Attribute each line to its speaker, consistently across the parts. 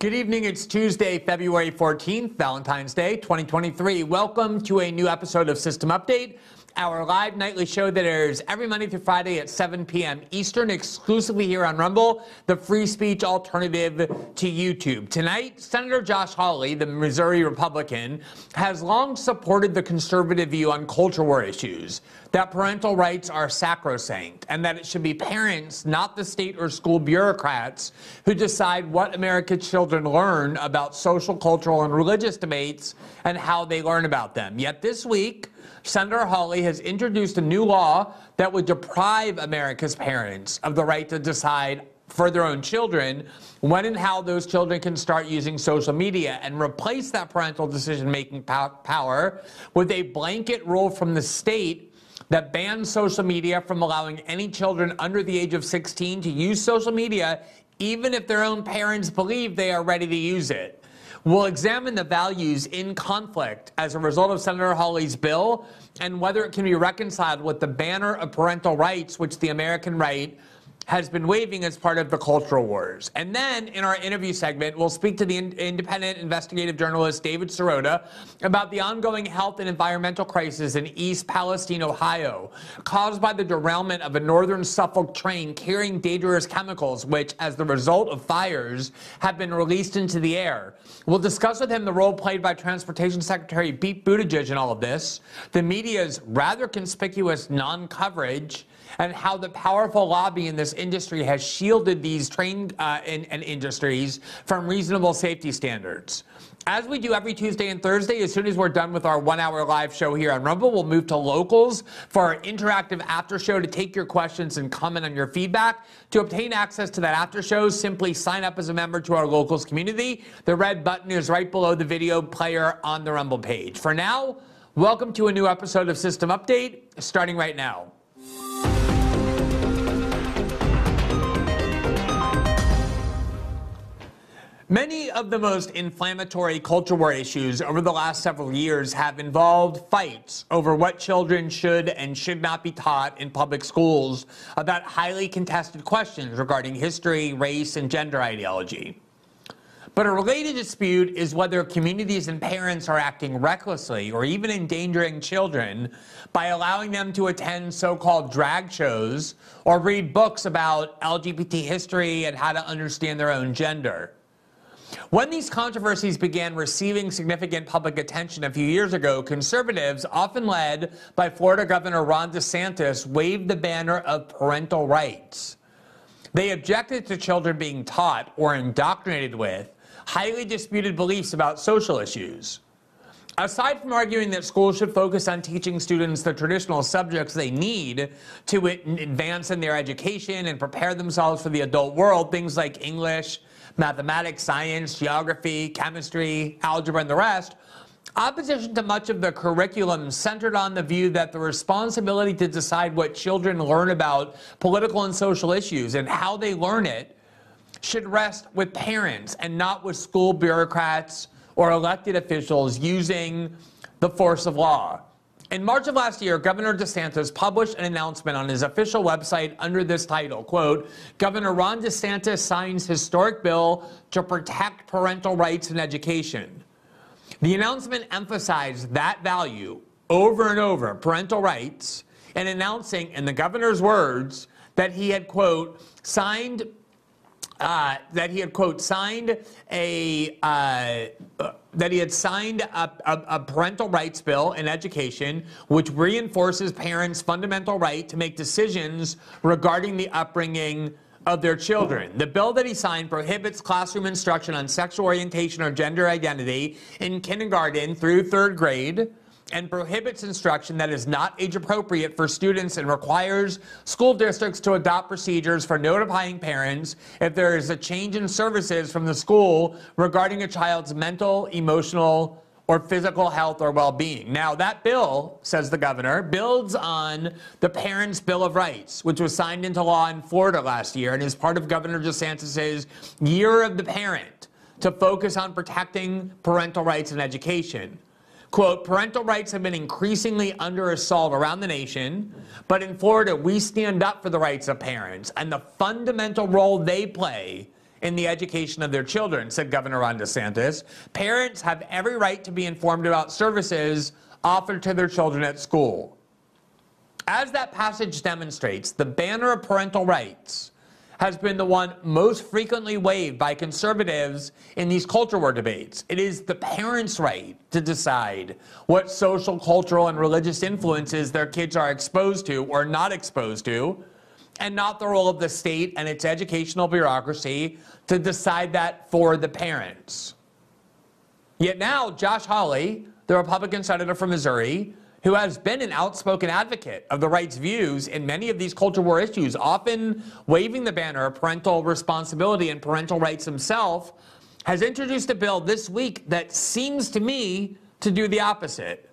Speaker 1: Good evening. It's Tuesday, February 14th, Valentine's Day, 2023. Welcome to a new episode of System Update, our live nightly show that airs every Monday through Friday at 7 p.m. Eastern, exclusively here on Rumble, the free speech alternative to YouTube. Tonight, Senator Josh Hawley, the Missouri Republican, has long supported the conservative view on culture war issues that parental rights are sacrosanct and that it should be parents, not the state or school bureaucrats, who decide what America's children learn about social, cultural, and religious debates and how they learn about them. Yet this week, Senator Hawley has introduced a new law that would deprive America's parents of the right to decide for their own children when and how those children can start using social media and replace that parental decision making power with a blanket rule from the state that bans social media from allowing any children under the age of 16 to use social media, even if their own parents believe they are ready to use it. We'll examine the values in conflict as a result of Senator Hawley's bill and whether it can be reconciled with the banner of parental rights, which the American right has been waving as part of the cultural wars. And then in our interview segment, we'll speak to the in- independent investigative journalist David Sirota about the ongoing health and environmental crisis in East Palestine, Ohio, caused by the derailment of a northern Suffolk train carrying dangerous chemicals, which, as the result of fires, have been released into the air. We'll discuss with him the role played by Transportation Secretary Pete Buttigieg in all of this, the media's rather conspicuous non coverage and how the powerful lobby in this industry has shielded these train uh, and industries from reasonable safety standards. As we do every Tuesday and Thursday, as soon as we're done with our one hour live show here on Rumble, we'll move to locals for our interactive after show to take your questions and comment on your feedback. To obtain access to that after show, simply sign up as a member to our locals community. The red button is right below the video player on the Rumble page. For now, welcome to a new episode of System Update, starting right now. Many of the most inflammatory culture war issues over the last several years have involved fights over what children should and should not be taught in public schools about highly contested questions regarding history, race, and gender ideology. But a related dispute is whether communities and parents are acting recklessly or even endangering children by allowing them to attend so called drag shows or read books about LGBT history and how to understand their own gender. When these controversies began receiving significant public attention a few years ago, conservatives, often led by Florida Governor Ron DeSantis, waved the banner of parental rights. They objected to children being taught or indoctrinated with highly disputed beliefs about social issues. Aside from arguing that schools should focus on teaching students the traditional subjects they need to advance in their education and prepare themselves for the adult world, things like English, mathematics, science, geography, chemistry, algebra, and the rest, opposition to much of the curriculum centered on the view that the responsibility to decide what children learn about political and social issues and how they learn it should rest with parents and not with school bureaucrats or elected officials using the force of law. In March of last year, Governor DeSantis published an announcement on his official website under this title, quote, Governor Ron DeSantis signs historic bill to protect parental rights in education. The announcement emphasized that value over and over, parental rights, and announcing, in the governor's words, that he had, quote, signed uh, that he had quote signed a uh, that he had signed a, a, a, parental rights bill in education, which reinforces parents' fundamental right to make decisions regarding the upbringing of their children. The bill that he signed prohibits classroom instruction on sexual orientation or gender identity in kindergarten through third grade and prohibits instruction that is not age appropriate for students and requires school districts to adopt procedures for notifying parents if there is a change in services from the school regarding a child's mental, emotional, or physical health or well being. Now, that bill, says the governor, builds on the Parents' Bill of Rights, which was signed into law in Florida last year and is part of Governor DeSantis' Year of the Parent to focus on protecting parental rights in education. Quote, parental rights have been increasingly under assault around the nation, but in Florida, we stand up for the rights of parents and the fundamental role they play in the education of their children, said Governor Ron DeSantis. Parents have every right to be informed about services offered to their children at school. As that passage demonstrates, the banner of parental rights has been the one most frequently waved by conservatives in these culture war debates. It is the parents' right to decide what social, cultural, and religious influences their kids are exposed to or not exposed to, and not the role of the state and its educational bureaucracy to decide that for the parents. Yet now, Josh Hawley, the Republican senator from Missouri, who has been an outspoken advocate of the right's views in many of these culture war issues, often waving the banner of parental responsibility and parental rights himself, has introduced a bill this week that seems to me to do the opposite.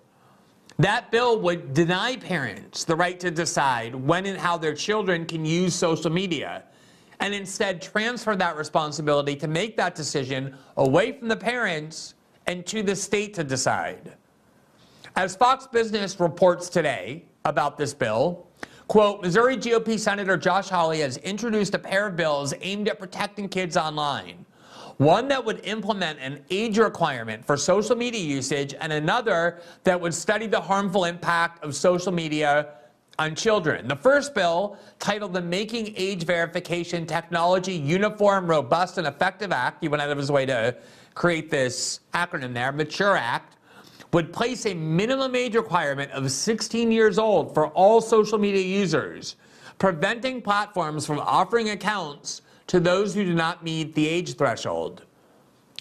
Speaker 1: That bill would deny parents the right to decide when and how their children can use social media and instead transfer that responsibility to make that decision away from the parents and to the state to decide. As Fox Business reports today about this bill, quote, Missouri GOP Senator Josh Hawley has introduced a pair of bills aimed at protecting kids online. One that would implement an age requirement for social media usage, and another that would study the harmful impact of social media on children. The first bill, titled the Making Age Verification Technology Uniform, Robust, and Effective Act, he went out of his way to create this acronym there, MATURE Act, would place a minimum age requirement of 16 years old for all social media users, preventing platforms from offering accounts to those who do not meet the age threshold.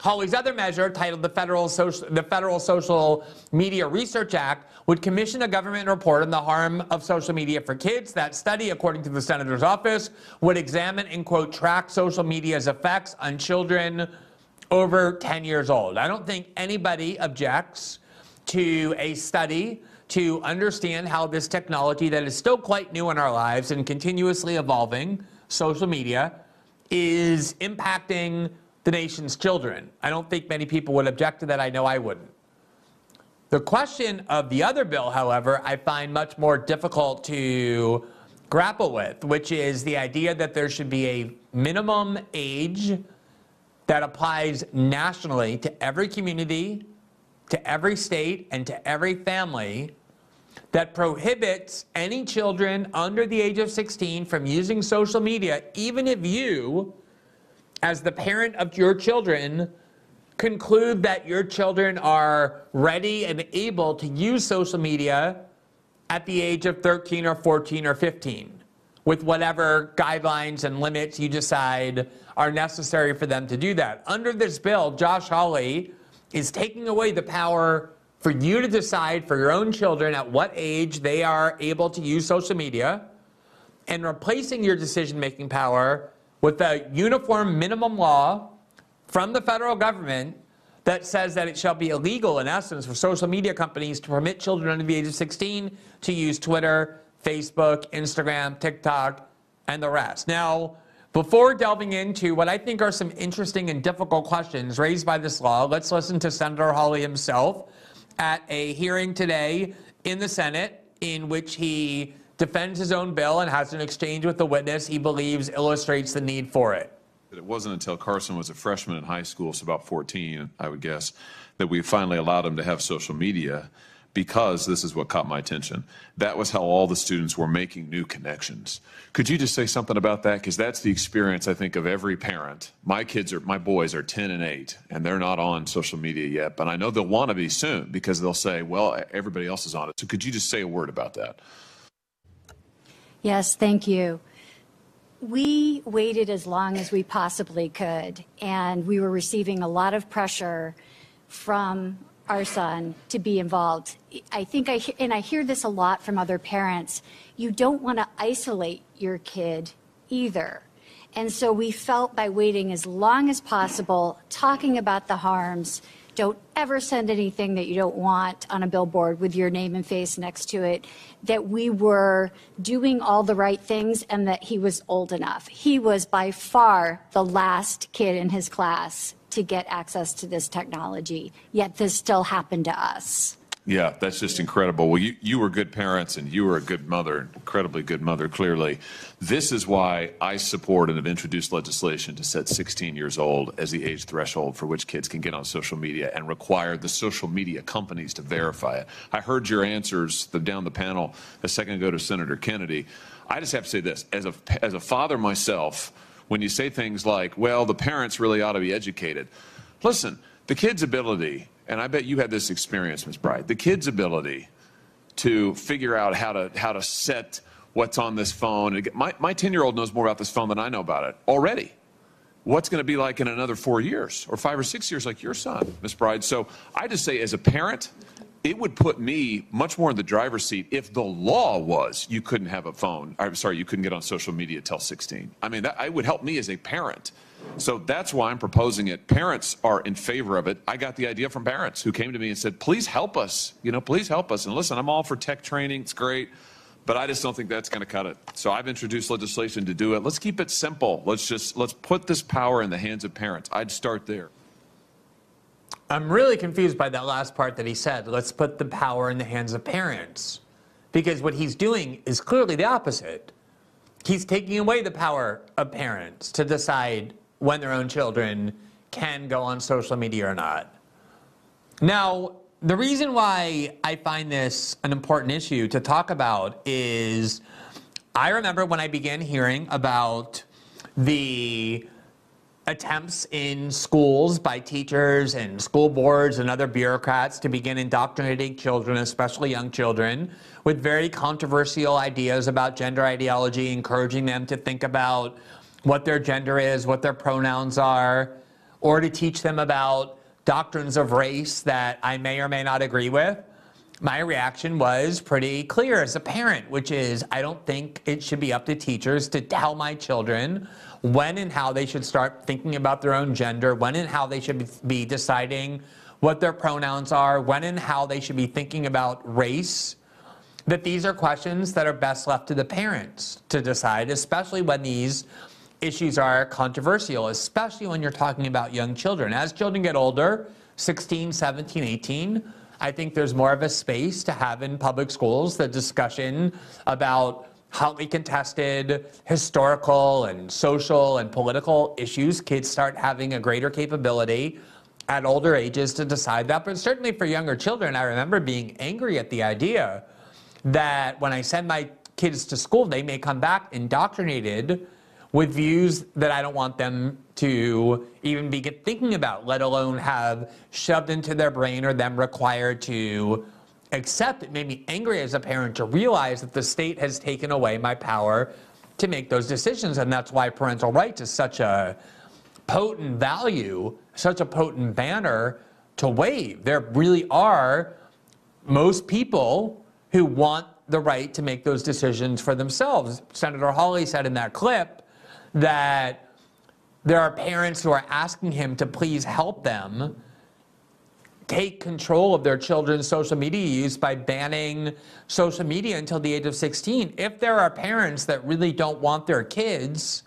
Speaker 1: Hawley's other measure, titled the Federal, Social, the Federal Social Media Research Act, would commission a government report on the harm of social media for kids. That study, according to the senator's office, would examine and, quote, track social media's effects on children over 10 years old. I don't think anybody objects to a study to understand how this technology that is still quite new in our lives and continuously evolving, social media, is impacting the nation's children. I don't think many people would object to that. I know I wouldn't. The question of the other bill, however, I find much more difficult to grapple with, which is the idea that there should be a minimum age that applies nationally to every community to every state and to every family that prohibits any children under the age of 16 from using social media, even if you, as the parent of your children, conclude that your children are ready and able to use social media at the age of 13 or 14 or 15, with whatever guidelines and limits you decide are necessary for them to do that. Under this bill, Josh Hawley is taking away the power for you to decide for your own children at what age they are able to use social media and replacing your decision making power with a uniform minimum law from the federal government that says that it shall be illegal, in essence, for social media companies to permit children under the age of 16 to use Twitter, Facebook, Instagram, TikTok, and the rest. Now, before delving into what I think are some interesting and difficult questions raised by this law, let's listen to Senator Hawley himself at a hearing today in the Senate in which he defends his own bill and has an exchange with the witness he believes illustrates the need for it.
Speaker 2: It wasn't until Carson was a freshman in high school, so about 14, I would guess, that we finally allowed him to have social media because this is what caught my attention. That was how all the students were making new connections. Could you just say something about that? Because that's the experience, I think, of every parent. My kids are, my boys are 10 and 8, and they're not on social media yet, but I know they'll want to be soon because they'll say, well, everybody else is on it. So could you just say a word about that?
Speaker 3: Yes, thank you. We waited as long as we possibly could, and we were receiving a lot of pressure from our son to be involved. I think I, and I hear this a lot from other parents, you don't want to isolate your kid either. And so we felt by waiting as long as possible, talking about the harms, don't ever send anything that you don't want on a billboard with your name and face next to it, that we were doing all the right things and that he was old enough. He was by far the last kid in his class to get access to this technology, yet this still happened to us.
Speaker 2: Yeah, that's just incredible. Well, you, you were good parents and you were a good mother, incredibly good mother, clearly. This is why I support and have introduced legislation to set 16 years old as the age threshold for which kids can get on social media and require the social media companies to verify it. I heard your answers down the panel a second ago to Senator Kennedy. I just have to say this as a, as a father myself, when you say things like, well, the parents really ought to be educated, listen, the kid's ability and I bet you had this experience, Ms. Bride, the kid's ability to figure out how to how to set what's on this phone. My my 10-year-old knows more about this phone than I know about it already. What's going to be like in another four years or five or six years, like your son, Ms. Bride? So I just say, as a parent, it would put me much more in the driver's seat if the law was you couldn't have a phone. I'm sorry, you couldn't get on social media till 16. I mean, that would help me as a parent so that's why I'm proposing it. Parents are in favor of it. I got the idea from parents who came to me and said, please help us. You know, please help us. And listen, I'm all for tech training. It's great. But I just don't think that's going to cut it. So I've introduced legislation to do it. Let's keep it simple. Let's just let's put this power in the hands of parents. I'd start there.
Speaker 1: I'm really confused by that last part that he said. Let's put the power in the hands of parents. Because what he's doing is clearly the opposite. He's taking away the power of parents to decide when their own children can go on social media or not. Now, the reason why I find this an important issue to talk about is I remember when I began hearing about the attempts in schools by teachers and school boards and other bureaucrats to begin indoctrinating children, especially young children, with very controversial ideas about gender ideology, encouraging them to think about what their gender is, what their pronouns are, or to teach them about doctrines of race that I may or may not agree with, my reaction was pretty clear as a parent, which is I don't think it should be up to teachers to tell my children when and how they should start thinking about their own gender, when and how they should be deciding what their pronouns are, when and how they should be thinking about race. That these are questions that are best left to the parents to decide, especially when these issues are controversial, especially when you're talking about young children. As children get older, 16, 17, 18, I think there's more of a space to have in public schools the discussion about hotly contested historical and social and political issues. Kids start having a greater capability at older ages to decide that. But certainly for younger children, I remember being angry at the idea that when I send my kids to school, they may come back indoctrinated with views that I don't want them to even be thinking about, let alone have shoved into their brain or them required to accept. It made me angry as a parent to realize that the state has taken away my power to make those decisions. And that's why parental rights is such a potent value, such a potent banner to wave. There really are most people who want the right to make those decisions for themselves. Senator Hawley said in that clip that there are parents who are asking him to please help them take control of their children's social media use by banning social media until the age of 16. If there are parents that really don't want their kids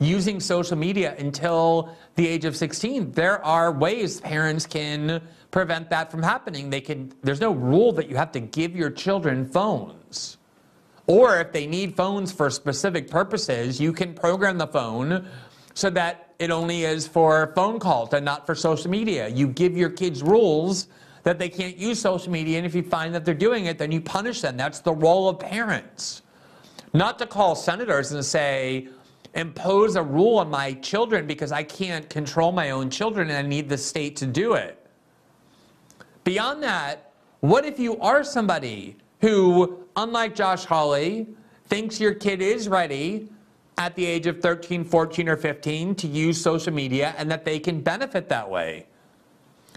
Speaker 1: using social media until the age of 16, there are ways parents can prevent that from happening. They can there's no rule that you have to give your children phones. Or if they need phones for specific purposes, you can program the phone so that it only is for phone calls and not for social media. You give your kids rules that they can't use social media, and if you find that they're doing it, then you punish them. That's the role of parents. Not to call senators and say, impose a rule on my children because I can't control my own children and I need the state to do it. Beyond that, what if you are somebody who, unlike Josh Hawley, thinks your kid is ready at the age of 13, 14, or 15 to use social media and that they can benefit that way.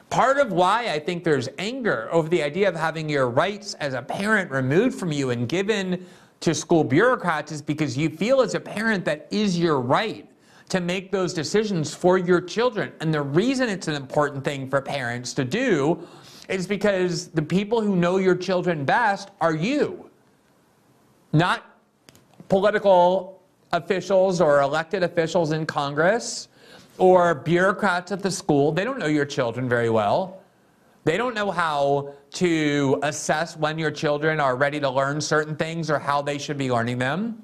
Speaker 1: Part of why I think there's anger over the idea of having your rights as a parent removed from you and given to school bureaucrats is because you feel as a parent that is your right to make those decisions for your children. And the reason it's an important thing for parents to do is because the people who know your children best are you, not political officials or elected officials in Congress or bureaucrats at the school. They don't know your children very well. They don't know how to assess when your children are ready to learn certain things or how they should be learning them.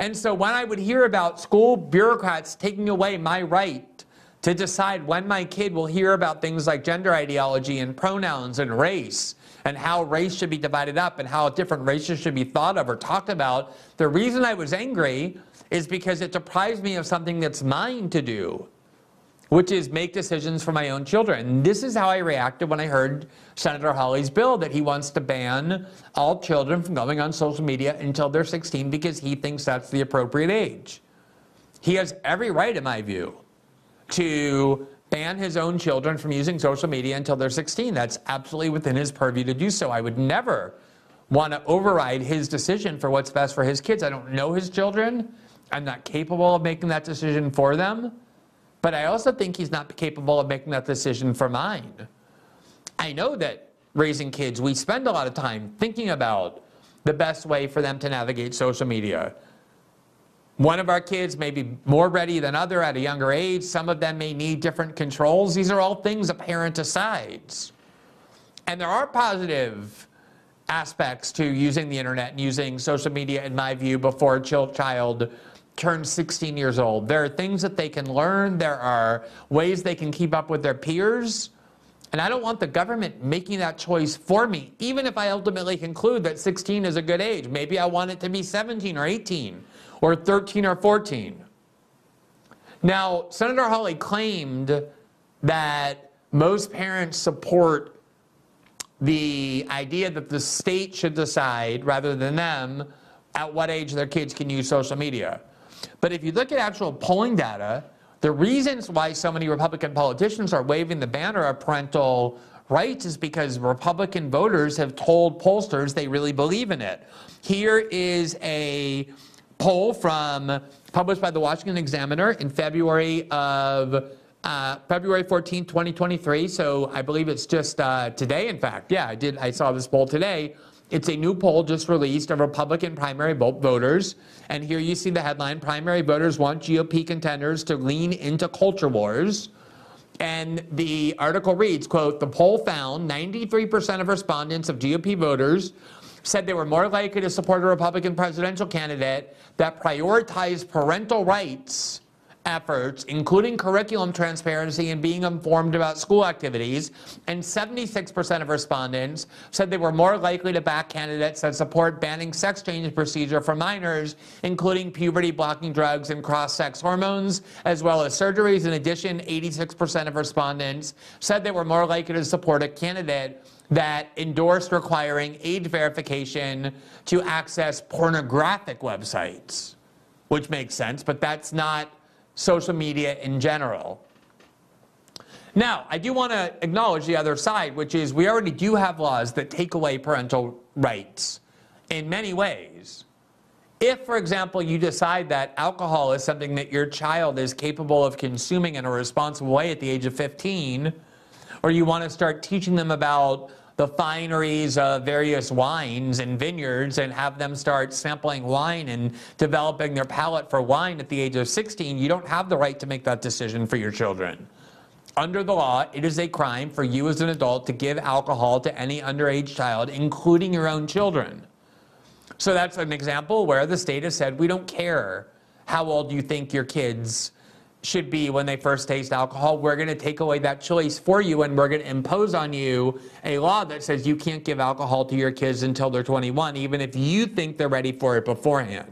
Speaker 1: And so when I would hear about school bureaucrats taking away my right to decide when my kid will hear about things like gender ideology and pronouns and race and how race should be divided up and how different races should be thought of or talked about, the reason I was angry is because it deprives me of something that's mine to do which is make decisions for my own children. And this is how I reacted when I heard Senator Hawley's bill that he wants to ban all children from going on social media until they're 16 because he thinks that's the appropriate age. He has every right, in my view, to ban his own children from using social media until they're 16. That's absolutely within his purview to do so. I would never want to override his decision for what's best for his kids. I don't know his children. I'm not capable of making that decision for them. But I also think he's not capable of making that decision for mine. I know that raising kids, we spend a lot of time thinking about the best way for them to navigate social media. One of our kids may be more ready than other at a younger age. Some of them may need different controls. These are all things a parent decides. And there are positive aspects to using the internet and using social media, in my view, before a child turns 16 years old. There are things that they can learn, there are ways they can keep up with their peers. And I don't want the government making that choice for me, even if I ultimately conclude that 16 is a good age. Maybe I want it to be 17 or 18 or 13 or 14. Now, Senator Hawley claimed that most parents support the idea that the state should decide rather than them at what age their kids can use social media. But if you look at actual polling data, the reasons why so many Republican politicians are waving the banner of parental rights is because Republican voters have told pollsters they really believe in it. Here is a poll from published by the Washington Examiner in February of uh, February 14, 2023. So I believe it's just uh, today. In fact, yeah, I did. I saw this poll today. It's a new poll just released of Republican primary voters. And here you see the headline Primary voters want GOP contenders to lean into culture wars. And the article reads, quote, the poll found 93% of respondents of GOP voters said they were more likely to support a Republican presidential candidate that prioritized parental rights efforts, including curriculum transparency and being informed about school activities, and 76% of respondents said they were more likely to back candidates that support banning sex change procedure for minors, including puberty blocking drugs and cross-sex hormones, as well as surgeries. In addition, 86% of respondents said they were more likely to support a candidate that endorsed requiring age verification to access pornographic websites, which makes sense, but that's not social media in general. Now, I do want to acknowledge the other side, which is we already do have laws that take away parental rights in many ways. If, for example, you decide that alcohol is something that your child is capable of consuming in a responsible way at the age of 15, or you want to start teaching them about the fineries of various wines and vineyards and have them start sampling wine and developing their palate for wine at the age of 16, you don't have the right to make that decision for your children. Under the law, it is a crime for you as an adult to give alcohol to any underage child, including your own children. So that's an example where the state has said, we don't care how old you think your kids should be when they first taste alcohol. We're going to take away that choice for you and we're going to impose on you a law that says you can't give alcohol to your kids until they're 21, even if you think they're ready for it beforehand.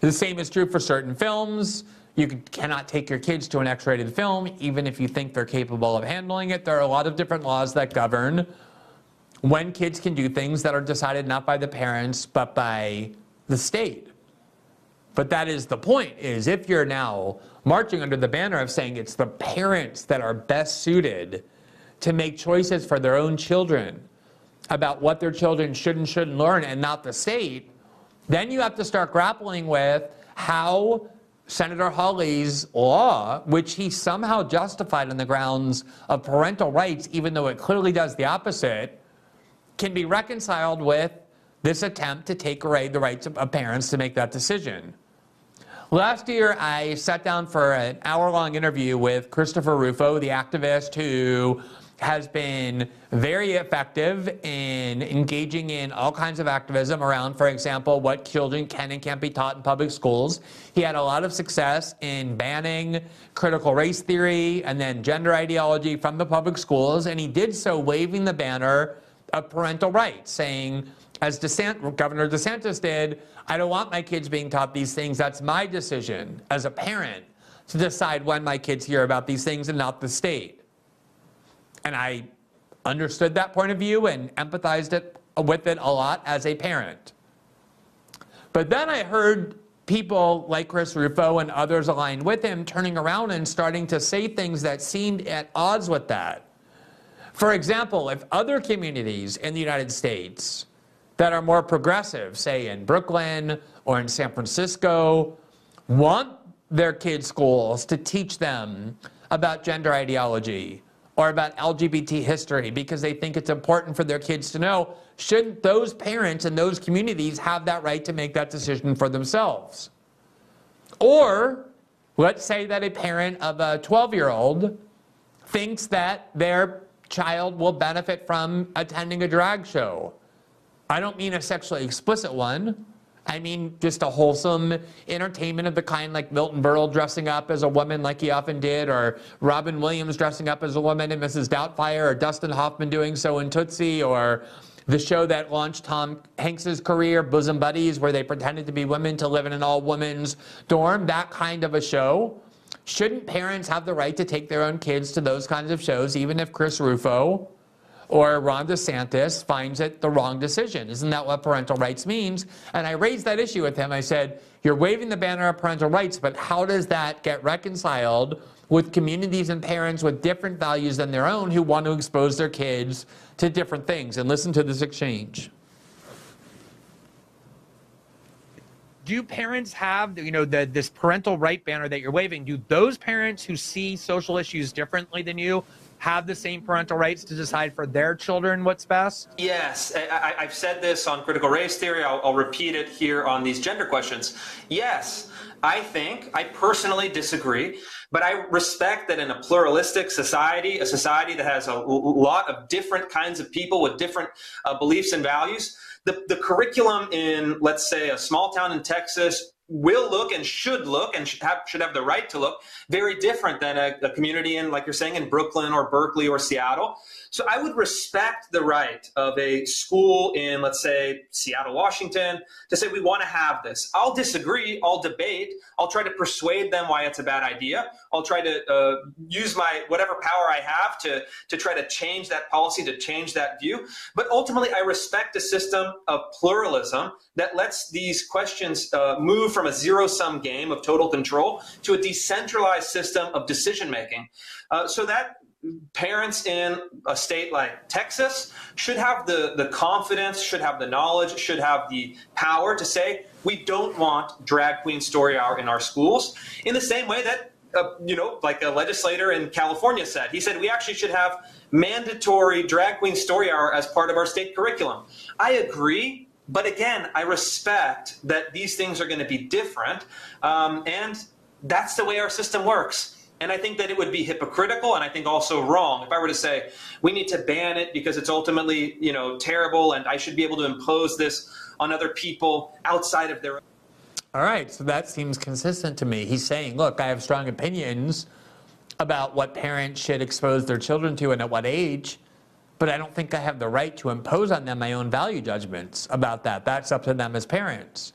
Speaker 1: The same is true for certain films. You cannot take your kids to an X rated film, even if you think they're capable of handling it. There are a lot of different laws that govern when kids can do things that are decided not by the parents, but by the state. But that is the point, is if you're now marching under the banner of saying it's the parents that are best suited to make choices for their own children about what their children should and shouldn't learn and not the state, then you have to start grappling with how Senator Hawley's law, which he somehow justified on the grounds of parental rights, even though it clearly does the opposite, can be reconciled with this attempt to take away the rights of parents to make that decision. Last year, I sat down for an hour long interview with Christopher Rufo, the activist who has been very effective in engaging in all kinds of activism around, for example, what children can and can't be taught in public schools. He had a lot of success in banning critical race theory and then gender ideology from the public schools, and he did so waving the banner of parental rights, saying, as DeSant- Governor DeSantis did, I don't want my kids being taught these things. That's my decision as a parent to decide when my kids hear about these things and not the state. And I understood that point of view and empathized it, with it a lot as a parent. But then I heard people like Chris Rufo and others aligned with him turning around and starting to say things that seemed at odds with that. For example, if other communities in the United States that are more progressive, say in Brooklyn or in San Francisco, want their kids' schools to teach them about gender ideology or about LGBT history because they think it's important for their kids to know, shouldn't those parents and those communities have that right to make that decision for themselves? Or let's say that a parent of a 12 year old thinks that their child will benefit from attending a drag show. I don't mean a sexually explicit one. I mean, just a wholesome entertainment of the kind like Milton Berle dressing up as a woman like he often did, or Robin Williams dressing up as a woman in Mrs. Doubtfire, or Dustin Hoffman doing so in Tootsie, or the show that launched Tom Hanks's career, Bosom Buddies, where they pretended to be women to live in an all women's dorm, that kind of a show. Shouldn't parents have the right to take their own kids to those kinds of shows, even if Chris Rufo or Ron DeSantis finds it the wrong decision. Isn't that what parental rights means? And I raised that issue with him. I said, You're waving the banner of parental rights, but how does that get reconciled with communities and parents with different values than their own who want to expose their kids to different things? And listen to this exchange.
Speaker 4: do parents have you know the this parental right banner that you're waving do those parents who see social issues differently than you have the same parental rights to decide for their children what's best?
Speaker 5: Yes, I, have said this on critical race theory. I'll, I'll repeat it here on these gender questions. Yes, I think, I personally disagree, but I respect that in a pluralistic society, a society that has a lot of different kinds of people with different uh, beliefs and values, the, the curriculum in, let's say, a small town in Texas will look and should look and should have, should have the right to look very different than a, a, community in, like you're saying, in Brooklyn or Berkeley or Seattle. So I would respect the right of a school in, let's say, Seattle, Washington, to say we want to have this. I'll disagree. I'll debate. I'll try to persuade them why it's a bad idea. I'll try to uh, use my whatever power I have to to try to change that policy, to change that view. But ultimately, I respect a system of pluralism that lets these questions uh, move from a zero sum game of total control to a decentralized system of decision making. Uh, so that parents in a state like Texas should have the, the confidence, should have the knowledge, should have the power to say, we don't want drag queen story hour in our schools. In the same way that, uh, you know, like a legislator in California said, he said, we actually should have mandatory drag queen story hour as part of our state curriculum. I agree. But again, I respect that these things are going to be different. Um, and that's the way our system works. And I think that it would be hypocritical and I think also wrong if I were to say we need to ban it because it's ultimately, you know, terrible and I should be able to impose this on other people outside of their
Speaker 1: All right, so that seems consistent to me. He's saying, look, I have strong opinions about what parents should expose their children to and at what age, but I don't think I have the right to impose on them my own value judgments about that. That's up to them as parents.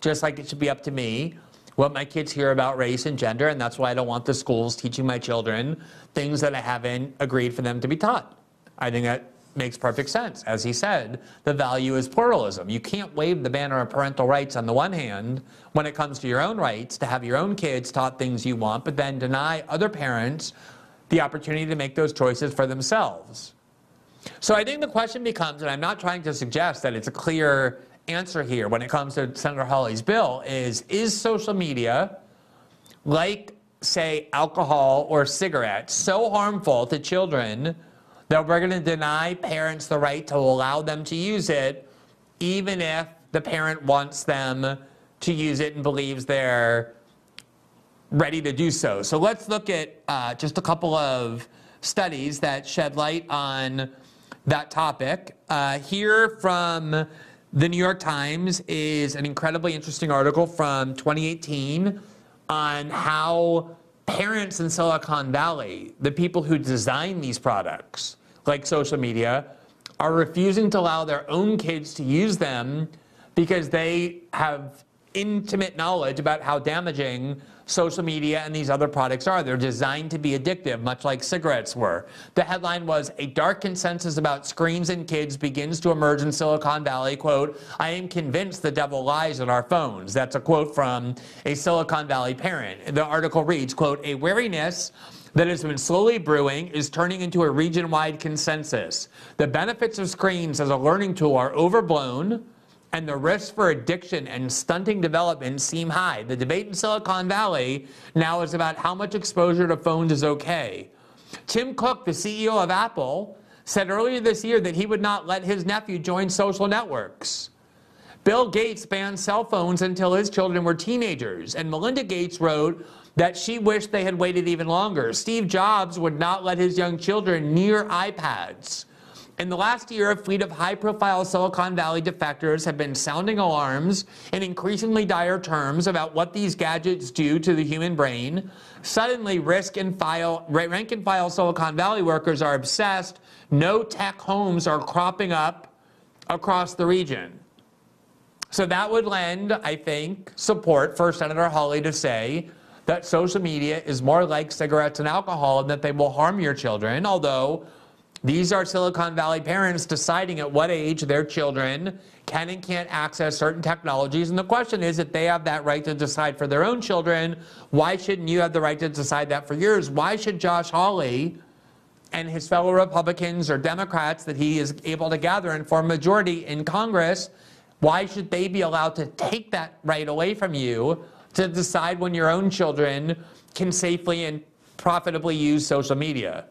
Speaker 1: Just like it should be up to me what my kids hear about race and gender, and that's why I don't want the schools teaching my children things that I haven't agreed for them to be taught. I think that makes perfect sense. As he said, the value is pluralism. You can't wave the banner of parental rights on the one hand when it comes to your own rights to have your own kids taught things you want, but then deny other parents the opportunity to make those choices for themselves. So I think the question becomes, and I'm not trying to suggest that it's a clear answer here when it comes to Senator Hawley's bill, is is social media, like, say, alcohol or cigarettes, so harmful to children that we're going to deny parents the right to allow them to use it, even if the parent wants them to use it and believes they're ready to do so. So let's look at uh, just a couple of studies that shed light on that topic. Uh, here from the New York Times is an incredibly interesting article from 2018 on how parents in Silicon Valley, the people who design these products, like social media, are refusing to allow their own kids to use them because they have intimate knowledge about how damaging social media and these other products are. They're designed to be addictive, much like cigarettes were. The headline was A dark consensus about screens and kids begins to emerge in Silicon Valley. Quote, I am convinced the devil lies in our phones. That's a quote from a Silicon Valley parent. The article reads, quote, a wariness that has been slowly brewing is turning into a region wide consensus. The benefits of screens as a learning tool are overblown and the risks for addiction and stunting development seem high. The debate in Silicon Valley now is about how much exposure to phones is okay. Tim Cook, the CEO of Apple, said earlier this year that he would not let his nephew join social networks. Bill Gates banned cell phones until his children were teenagers, and Melinda Gates wrote that she wished they had waited even longer. Steve Jobs would not let his young children near iPads. In the last year, a fleet of high profile Silicon Valley defectors have been sounding alarms in increasingly dire terms about what these gadgets do to the human brain. Suddenly, risk and file, rank and file Silicon Valley workers are obsessed. No tech homes are cropping up across the region. So that would lend, I think, support for Senator Hawley to say that social media is more like cigarettes and alcohol and that they will harm your children, although these are Silicon Valley parents deciding at what age their children can and can't access certain technologies. And the question is if they have that right to decide for their own children, why shouldn't you have the right to decide that for yours? Why should Josh Hawley and his fellow Republicans or Democrats that he is able to gather and form a majority in Congress, why should they be allowed to take that right away from you to decide when your own children can safely and profitably use social media?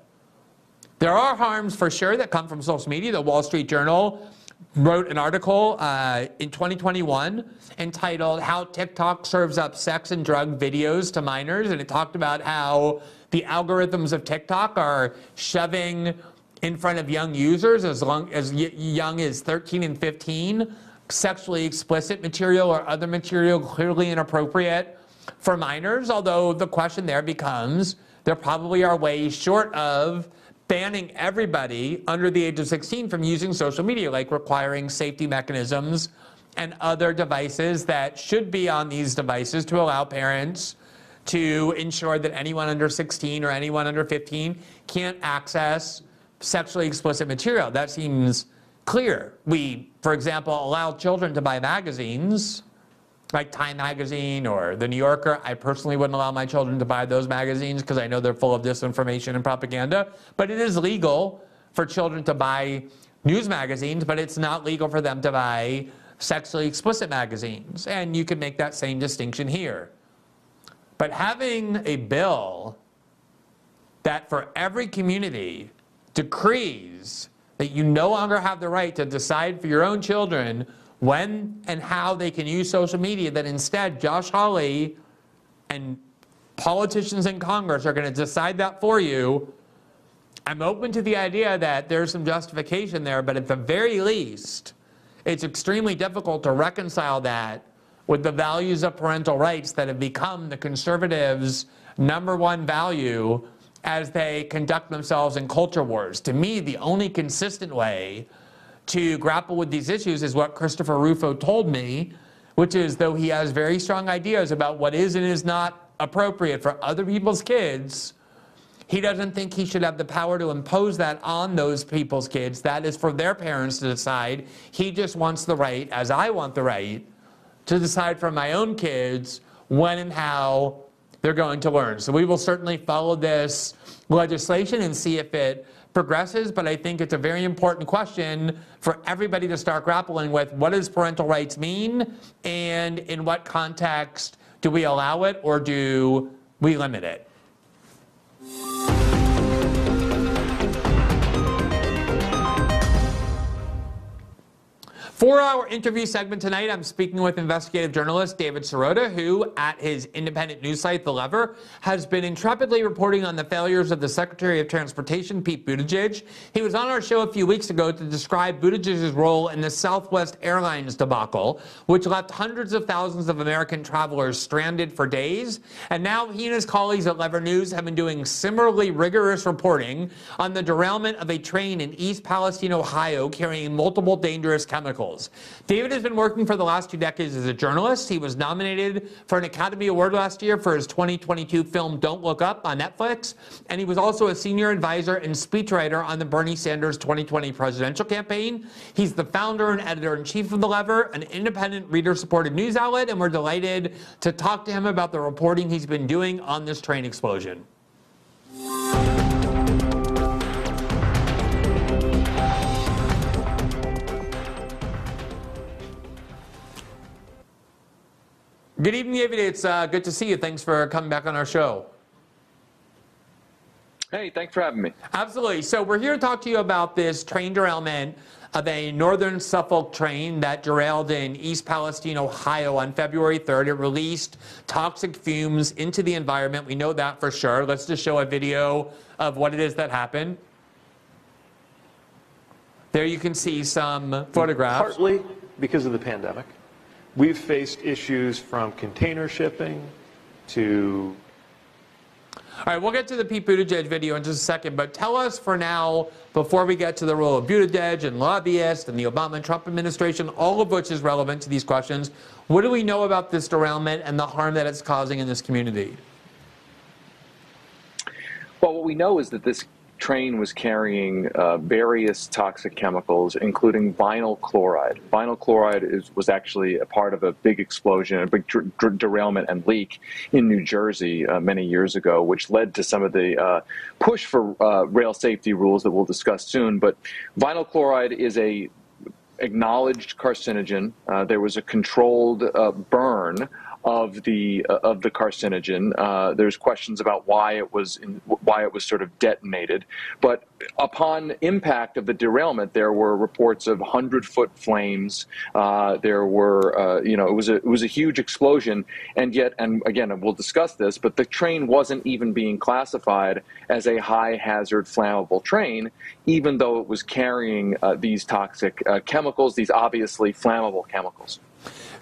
Speaker 1: There are harms for sure that come from social media. The Wall Street Journal wrote an article uh, in 2021 entitled How TikTok Serves Up Sex and Drug Videos to Minors. And it talked about how the algorithms of TikTok are shoving in front of young users as, long, as young as 13 and 15 sexually explicit material or other material clearly inappropriate for minors. Although the question there becomes there probably are ways short of banning everybody under the age of 16 from using social media, like requiring safety mechanisms and other devices that should be on these devices to allow parents to ensure that anyone under 16 or anyone under 15 can't access sexually explicit material. That seems clear. We, for example, allow children to buy magazines like Time Magazine or The New Yorker. I personally wouldn't allow my children to buy those magazines because I know they're full of disinformation and propaganda. But it is legal for children to buy news magazines, but it's not legal for them to buy sexually explicit magazines. And you can make that same distinction here. But having a bill that for every community decrees that you no longer have the right to decide for your own children when and how they can use social media, that instead Josh Hawley and politicians in Congress are going to decide that for you. I'm open to the idea that there's some justification there, but at the very least, it's extremely difficult to reconcile that with the values of parental rights that have become the conservatives' number one value as they conduct themselves in culture wars. To me, the only consistent way to grapple with these issues is what Christopher Rufo told me, which is though he has very strong ideas about what is and is not appropriate for other people's kids, he doesn't think he should have the power to impose that on those people's kids. That is for their parents to decide. He just wants the right, as I want the right, to decide for my own kids when and how they're going to learn. So we will certainly follow this legislation and see if it progresses, but I think it's a very important question for everybody to start grappling with. What does parental rights mean? And in what context do we allow it or do we limit it? For our interview segment tonight, I'm speaking with investigative journalist David Sirota, who, at his independent news site, The Lever, has been intrepidly reporting on the failures of the Secretary of Transportation, Pete Buttigieg. He was on our show a few weeks ago to describe Buttigieg's role in the Southwest Airlines debacle, which left hundreds of thousands of American travelers stranded for days. And now he and his colleagues at Lever News have been doing similarly rigorous reporting on the derailment of a train in East Palestine, Ohio, carrying multiple dangerous chemicals. David has been working for the last two decades as a journalist. He was nominated for an Academy Award last year for his 2022 film Don't Look Up on Netflix. And he was also a senior advisor and speechwriter on the Bernie Sanders 2020 presidential campaign. He's the founder and editor in chief of The Lever, an independent reader supported news outlet. And we're delighted to talk to him about the reporting he's been doing on this train explosion. Good evening, David. It's uh, good to see you. Thanks for coming back on our show.
Speaker 6: Hey, thanks for having me.
Speaker 1: Absolutely. So we're here to talk to you about this train derailment of a Norfolk Southern train that derailed in East Palestine, Ohio on February 3rd. It released toxic fumes into the environment. We know that for sure. Let's just show a video of what it is that happened. There you can see some photographs.
Speaker 7: Partly because of the pandemic. We've faced issues from container shipping to
Speaker 1: all right, we'll get to the Pete Buttigieg video in just a second, but tell us for now, before we get to the role of Buttigieg and lobbyists and the Obama and Trump administration, all of which is relevant to these questions, what do we know about this derailment and the harm that it's causing in this community?
Speaker 6: Well, what we know is that this train was carrying uh, various toxic chemicals, including vinyl chloride. Vinyl chloride is, was actually a part of a big explosion, a big dr- derailment and leak in New Jersey uh, many years ago, which led to some of the uh, push for uh, rail safety rules that we'll discuss soon. But vinyl chloride is a acknowledged carcinogen. Uh, there was a controlled uh, burn of the uh, of the carcinogen. Uh, there's questions about why it was in, why it was sort of detonated, but upon impact of the derailment, there were reports of hundred foot flames. Uh, there were uh, you know it was a it was a huge explosion, and yet and again we'll discuss this, but the train wasn't even being classified as a high hazard flammable train, even though it was carrying uh, these toxic uh, chemicals, these obviously flammable chemicals.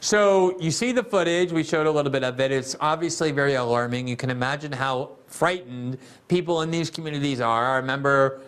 Speaker 1: So you see the footage. We showed a little bit of it. It's obviously very alarming. You can imagine how frightened people in these communities are. I remember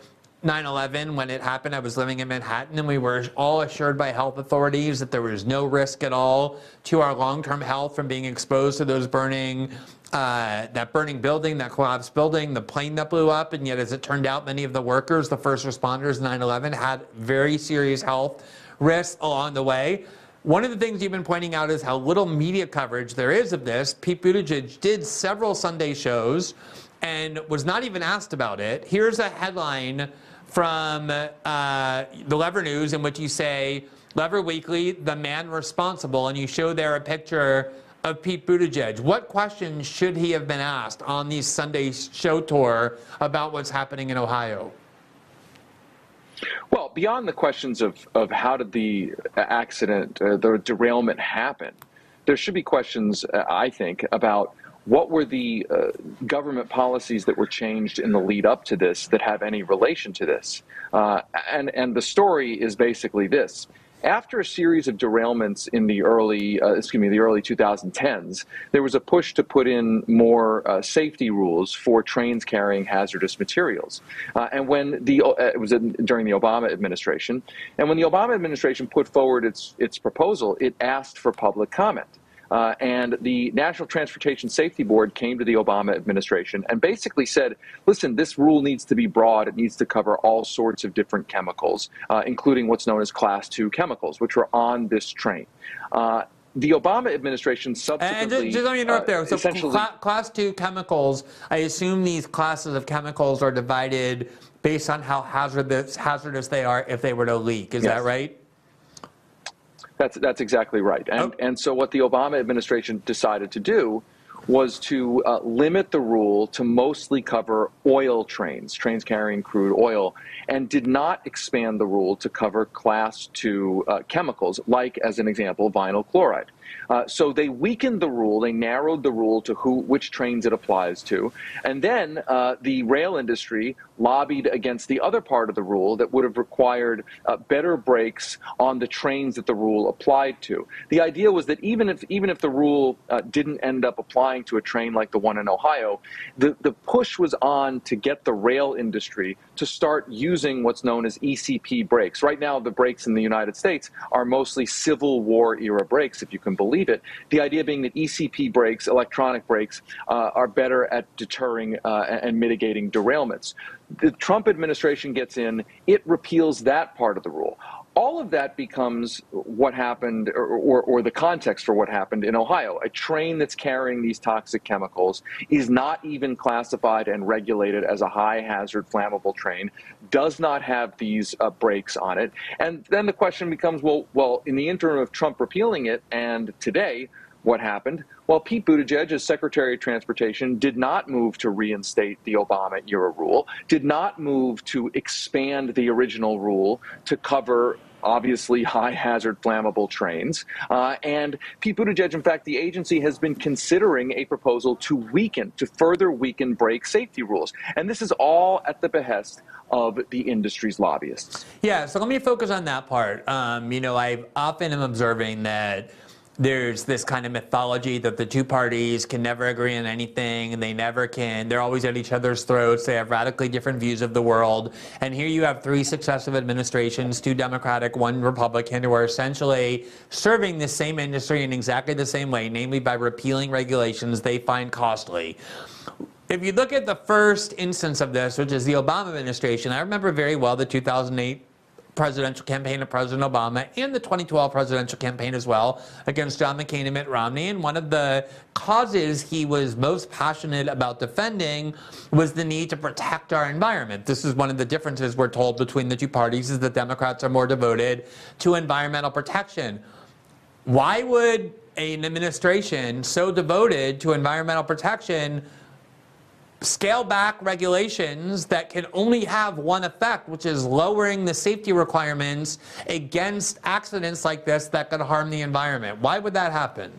Speaker 1: 9 11 when it happened. I was living in Manhattan, and we were all assured by health authorities that there was no risk at all to our long term health from being exposed to those burning. Uh, that burning building, that collapsed building, the plane that blew up, and yet, as it turned out, many of the workers, the first responders, 9 11, had very serious health risks along the way. One of the things you've been pointing out is how little media coverage there is of this. Pete Buttigieg did several Sunday shows and was not even asked about it. Here's a headline from uh, the Lever News in which you say, Lever Weekly, the man responsible, and you show there a picture of Pete Buttigieg. What questions should he have been asked on these Sunday show tour about what's happening in Ohio?
Speaker 6: Well, beyond the questions of, of how did the accident, uh, the derailment happen, there should be questions, uh, I think, about what were the uh, government policies that were changed in the lead up to this that have any relation to this? Uh, and, and the story is basically this after a series of derailments in the early, uh, excuse me, the early 2010s, there was a push to put in more uh, safety rules for trains carrying hazardous materials. Uh, and when the uh, it was in, during the Obama administration, and when the Obama administration put forward its its proposal, it asked for public comment. Uh, and the National Transportation Safety Board came to the Obama administration and basically said, listen, this rule needs to be broad. It needs to cover all sorts of different chemicals, uh, including what's known as class two chemicals, which were on this train. Uh, the Obama administration subsequently.
Speaker 1: And just, just let me interrupt
Speaker 6: uh,
Speaker 1: there. So,
Speaker 6: essentially,
Speaker 1: cla- class two chemicals. I assume these classes of chemicals are divided based on how hazardous hazardous they are if they were to leak. Is that right?
Speaker 6: That's that's exactly right. And
Speaker 1: Oh.
Speaker 6: and so what the Obama administration decided to do was to uh, limit the rule to mostly cover oil trains, trains carrying crude oil, and did not expand the rule to cover class two uh, chemicals, like as an example, vinyl chloride. Uh, so they weakened the rule. They narrowed the rule to who, which trains it applies to, and then uh, the rail industry lobbied against the other part of the rule that would have required uh, better brakes on the trains that the rule applied to. The idea was that even if even if the rule uh, didn't end up applying to a train like the one in Ohio, the the push was on to get the rail industry to start using what's known as ECP brakes. Right now, the brakes in the United States are mostly Civil War era brakes, if you can believe it. The idea being that ECP brakes, electronic brakes, uh, are better at deterring uh, and mitigating derailments. The Trump administration gets in, it repeals that part of the rule. All of that becomes what happened, or, or, or, the context for what happened in Ohio. A train that's carrying these toxic chemicals is not even classified and regulated as a high hazard flammable train, does not have these uh, brakes on it. And then the question becomes well, well, in the interim of Trump repealing it and today, what happened? Well, Pete Buttigieg, as Secretary of Transportation, did not move to reinstate the Obama era rule, did not move to expand the original rule to cover obviously high hazard flammable trains. Uh, and Pete Buttigieg, in fact, the agency has been considering a proposal to weaken, to further weaken brake safety rules. And this is all at the behest of the industry's lobbyists.
Speaker 1: Yeah, so let me focus on that part. Um, you know, I often am observing that there's this kind of mythology that the two parties can never agree on anything and they never can. They're always at each other's throats. They have radically different views of the world. And here you have three successive administrations, two Democratic, one Republican, who are essentially serving the same industry in exactly the same way, namely by repealing regulations they find costly. If you look at the first instance of this, which is the Obama administration, I remember very well the 2008 presidential campaign of President Obama and the 2012 presidential campaign as well against John McCain and Mitt Romney. And one of the causes he was most passionate about defending was the need to protect our environment. This is one of the differences we're told between the two parties is that Democrats are more devoted to environmental protection. Why would an administration so devoted to environmental protection scale back regulations that can only have one effect, which is lowering the safety requirements against accidents like this that could harm the environment. Why would that happen?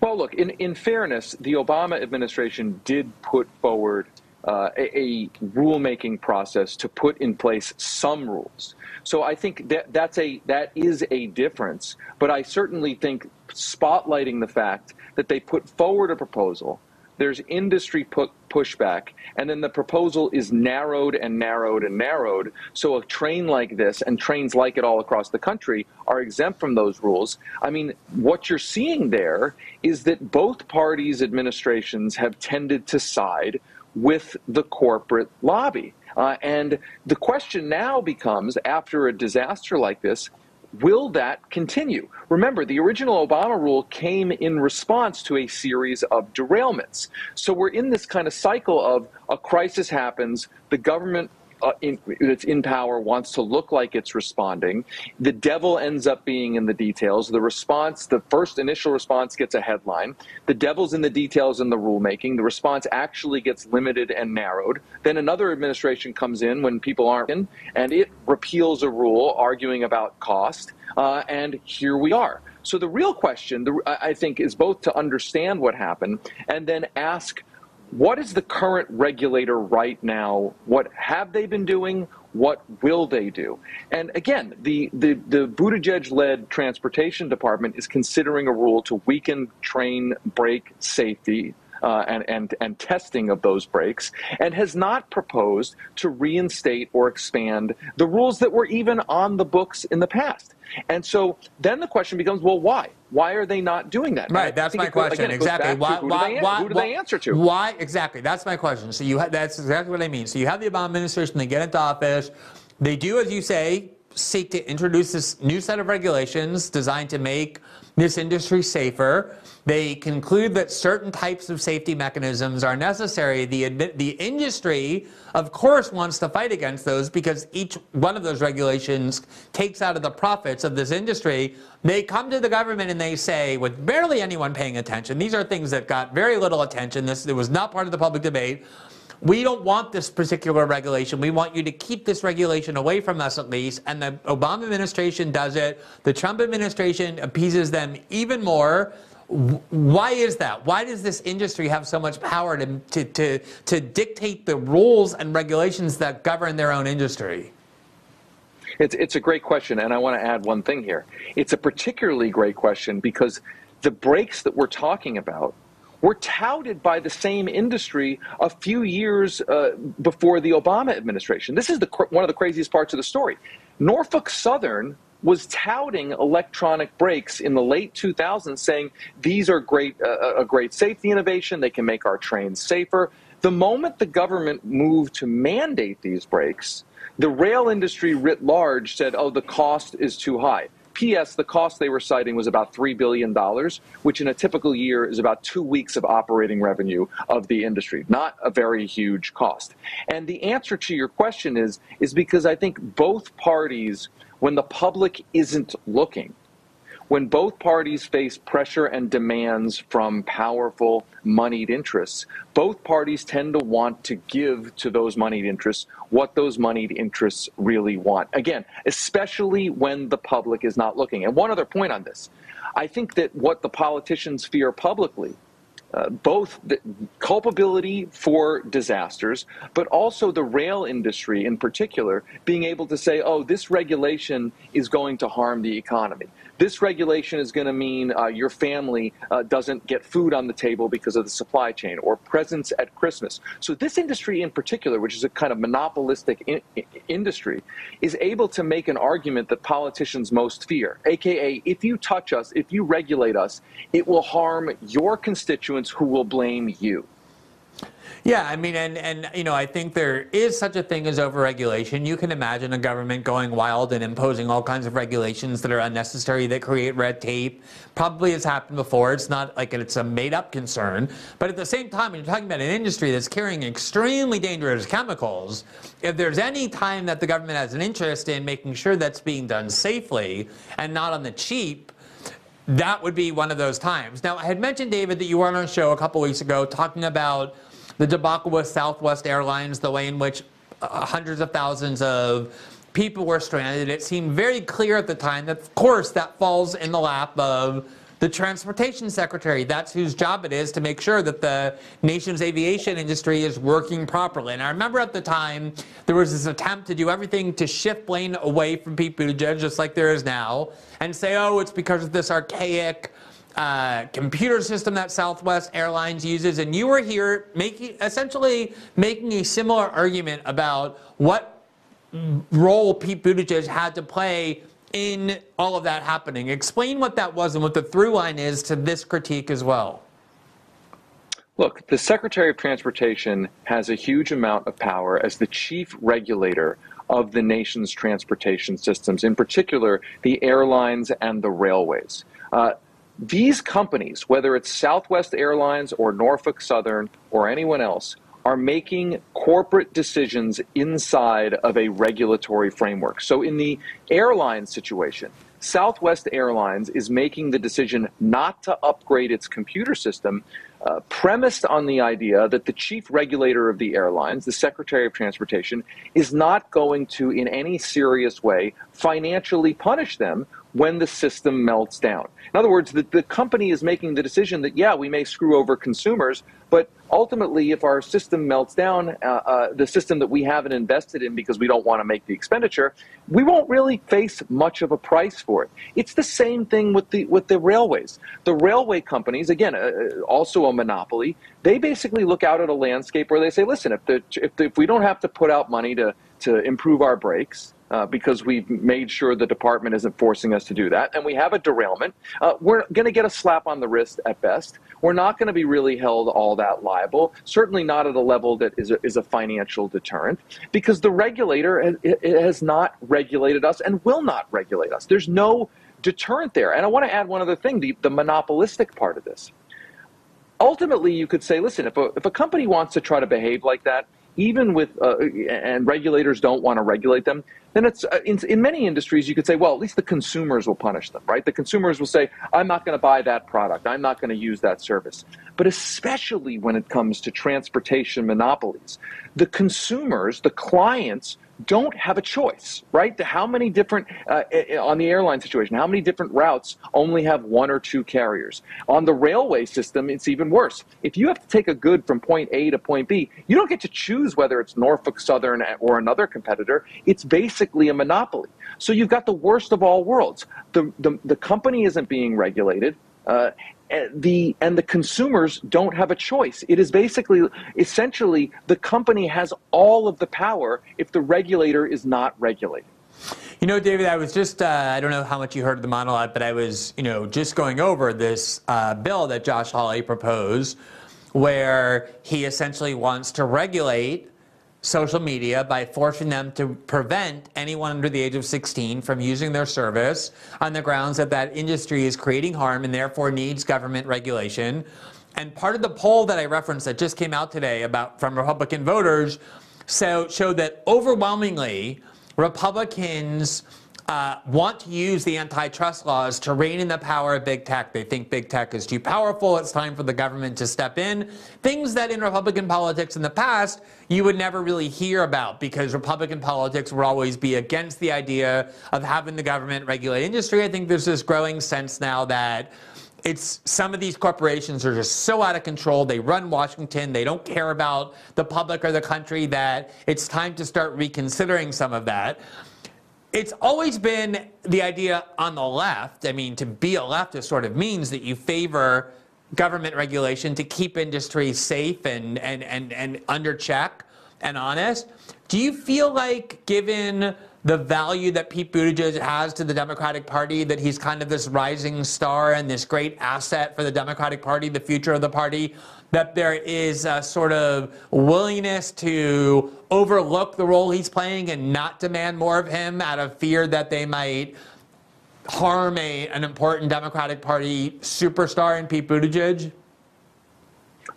Speaker 6: Well, look, in, in fairness, the Obama administration did put forward uh, a, a rulemaking process to put in place some rules. So I think that that's a that is a difference. But I certainly think spotlighting the fact that they put forward a proposal there's industry pu- pushback, and then the proposal is narrowed and narrowed and narrowed. So a train like this and trains like it all across the country are exempt from those rules. I mean, what you're seeing there is that both parties' administrations have tended to side with the corporate lobby. Uh, and the question now becomes after a disaster like this, Will that continue? Remember, the original Obama rule came in response to a series of derailments. So we're in this kind of cycle of a crisis happens, the government uh, in, that's in power wants to look like it's responding. The devil ends up being in the details. The response, the first initial response gets a headline. The devil's in the details in the rulemaking. The response actually gets limited and narrowed. Then another administration comes in when people aren't in, and it repeals a rule arguing about cost. Uh, and here we are. So the real question, I think, is both to understand what happened and then ask what is the current regulator right now? What have they been doing? What will they do? And again, the, the, the Buttigieg led transportation department is considering a rule to weaken train brake safety uh, and, and, and testing of those brakes, and has not proposed to reinstate or expand the rules that were even on the books in the past. And so then the question becomes, well, why? Why are they not doing that?
Speaker 1: Right, that's my
Speaker 6: goes,
Speaker 1: question.
Speaker 6: Again,
Speaker 1: exactly. Why,
Speaker 6: who
Speaker 1: why,
Speaker 6: do, they,
Speaker 1: why,
Speaker 6: who do
Speaker 1: why,
Speaker 6: they answer to?
Speaker 1: Why exactly? That's my question. So you ha- that's exactly what I mean. So you have the Obama administration. They get into office. They do, as you say, seek to introduce this new set of regulations designed to make this industry safer. They conclude that certain types of safety mechanisms are necessary. The, the industry, of course, wants to fight against those because each one of those regulations takes out of the profits of this industry. They come to the government and they say, with barely anyone paying attention, these are things that got very little attention. This it was not part of the public debate. We don't want this particular regulation. We want you to keep this regulation away from us at least. And the Obama administration does it. The Trump administration appeases them even more. Why is that? Why does this industry have so much power to, to, to, to dictate the rules and regulations that govern their own industry?
Speaker 6: It's, it's a great question, and I want to add one thing here. It's a particularly great question because the brakes that we're talking about were touted by the same industry a few years uh, before the Obama administration. This is the, one of the craziest parts of the story. Norfolk Southern was touting electronic brakes in the late 2000s, saying these are great, uh, a great safety innovation. They can make our trains safer. The moment the government moved to mandate these brakes, the rail industry writ large said, oh, the cost is too high. P.S. The cost they were citing was about $3 billion, which in a typical year is about two weeks of operating revenue of the industry. Not a very huge cost. And the answer to your question is, is because I think both parties, when the public isn't looking, when both parties face pressure and demands from powerful moneyed interests, both parties tend to want to give to those moneyed interests what those moneyed interests really want. Again, especially when the public is not looking. And one other point on this I think that what the politicians fear publicly uh, both culpability for disasters, but also the rail industry in particular being able to say, oh, this regulation is going to harm the economy. This regulation is going to mean uh, your family uh, doesn't get food on the table because of the supply chain or presents at Christmas. So, this industry in particular, which is a kind of monopolistic in- industry, is able to make an argument that politicians most fear, aka, if you touch us, if you regulate us, it will harm your constituents who will blame you.
Speaker 1: Yeah, I mean, and, and you know, I think there is such a thing as overregulation. You can imagine a government going wild and imposing all kinds of regulations that are unnecessary that create red tape. Probably has happened before. It's not like it's a made-up concern. But at the same time, when you're talking about an industry that's carrying extremely dangerous chemicals, if there's any time that the government has an interest in making sure that's being done safely and not on the cheap, that would be one of those times. Now, I had mentioned, David, that you were on our show a couple weeks ago talking about the debacle with Southwest Airlines, the way in which uh, hundreds of thousands of people were stranded. It seemed very clear at the time that, of course, that falls in the lap of the transportation secretary. That's whose job it is to make sure that the nation's aviation industry is working properly. And I remember at the time there was this attempt to do everything to shift blame away from people Pete Buttigieg, just like there is now, and say, oh, it's because of this archaic uh, computer system that Southwest Airlines uses, and you were here making essentially making a similar argument about what role Pete Buttigieg had to play in all of that happening. Explain what that was and what the through line is to this critique as well.
Speaker 6: Look, the Secretary of Transportation has a huge amount of power as the chief regulator of the nation's transportation systems, in particular the airlines and the railways. Uh, these companies, whether it's Southwest Airlines or Norfolk Southern or anyone else, are making corporate decisions inside of a regulatory framework. So, in the airline situation, Southwest Airlines is making the decision not to upgrade its computer system, uh, premised on the idea that the chief regulator of the airlines, the Secretary of Transportation, is not going to, in any serious way, financially punish them when the system melts down. In other words, the, the company is making the decision that, yeah, we may screw over consumers, but ultimately, if our system melts down, uh, uh, the system that we haven't invested in because we don't want to make the expenditure, we won't really face much of a price for it. It's the same thing with the with the railways. The railway companies, again, uh, uh also a monopoly, they basically look out at a landscape where they say, listen, if the, if, the, if we don't have to put out money to to improve our brakes, uh, because we've made sure the department isn't forcing us to do that, and we have a derailment, uh, we're going to get a slap on the wrist at best. We're not going to be really held all that liable, certainly not at a level that is a, is a financial deterrent, because the regulator has, has not regulated us and will not regulate us. There's no deterrent there. And I want to add one other thing the, the monopolistic part of this. Ultimately, you could say, listen, if a, if a company wants to try to behave like that, even with uh, and regulators don't want to regulate them, then it's uh, in, in many industries you could say, well, at least the consumers will punish them, right? The consumers will say, I'm not going to buy that product, I'm not going to use that service. But especially when it comes to transportation monopolies, the consumers, the clients don't have a choice, right? How many different, uh, on the airline situation, how many different routes only have one or two carriers? On the railway system, it's even worse. If you have to take a good from point A to point B, you don't get to choose whether it's Norfolk Southern or another competitor. It's basically a monopoly. So you've got the worst of all worlds. The, the, the company isn't being regulated. Uh, the and the consumers don't have a choice. It is basically essentially the company has all of the power if the regulator is not regulating.
Speaker 1: You know, David, I was just, uh, I don't know how much you heard of the monologue, but I was, you know, just going over this uh, bill that Josh Hawley proposed where he essentially wants to regulate social media by forcing them to prevent anyone under the age of 16 from using their service on the grounds that that industry is creating harm and therefore needs government regulation. And part of the poll that I referenced that just came out today about from Republican voters so, showed that overwhelmingly Republicans uh, want to use the antitrust laws to rein in the power of big tech. They think big tech is too powerful. It's time for the government to step in. Things that in Republican politics in the past you would never really hear about because Republican politics would always be against the idea of having the government regulate industry. I think there's this growing sense now that it's some of these corporations are just so out of control. They run Washington. They don't care about the public or the country that it's time to start reconsidering some of that it's always been the idea on the left. I mean, to be a leftist sort of means that you favor government regulation to keep industry safe and, and, and, and under check and honest. Do you feel like, given the value that Pete Buttigieg has to the Democratic Party, that he's kind of this rising star and this great asset for the Democratic Party, the future of the party, that there is a sort of willingness to overlook the role he's playing and not demand more of him out of fear that they might harm a, an important Democratic Party superstar in Pete Buttigieg?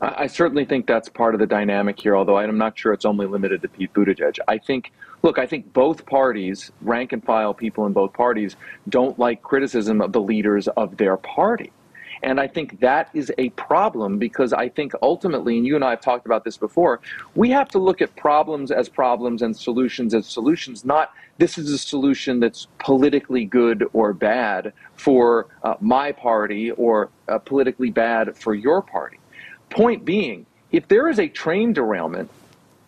Speaker 6: I certainly think that's part of the dynamic here, although I'm not sure it's only limited to Pete Buttigieg. I think, look, I think both parties, rank and file people in both parties, don't like criticism of the leaders of their party. And I think that is a problem because I think ultimately, and you and I have talked about this before, we have to look at problems as problems and solutions as solutions, not this is a solution that's politically good or bad for uh, my party or uh, politically bad for your party. Point being, if there is a train derailment,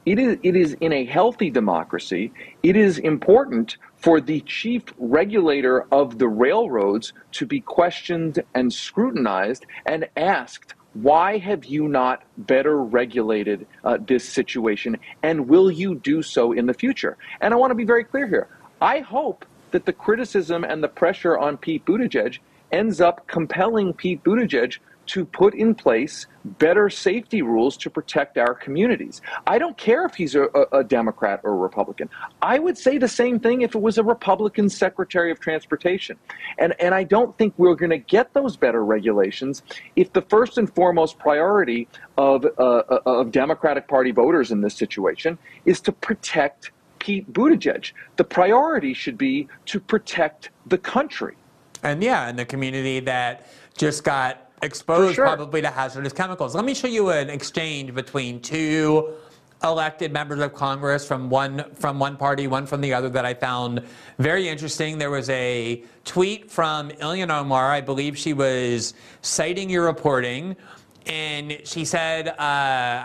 Speaker 6: it is, it is in a healthy democracy, it is important for the chief regulator of the railroads to be questioned and scrutinized and asked, why have you not better regulated uh, this situation? And will you do so in the future? And I want to be very clear here. I hope that the criticism and the pressure on Pete Buttigieg ends up compelling Pete Buttigieg to put in place better safety rules to protect our communities. I don't care if he's a, a, Democrat or a Republican. I would say the same thing if it was a Republican Secretary of Transportation. And, and I don't think we're going to get those better regulations if the first and foremost priority of, uh, uh, of Democratic Party voters in this situation is to protect Pete Buttigieg. The priority should be to protect the country.
Speaker 1: And yeah, and the community that just got exposed sure. probably to hazardous chemicals. Let me show you an exchange between two elected members of Congress from one from one party, one from the other that I found very interesting. There was a tweet from Ilhan Omar. I believe she was citing your reporting, and she said, uh,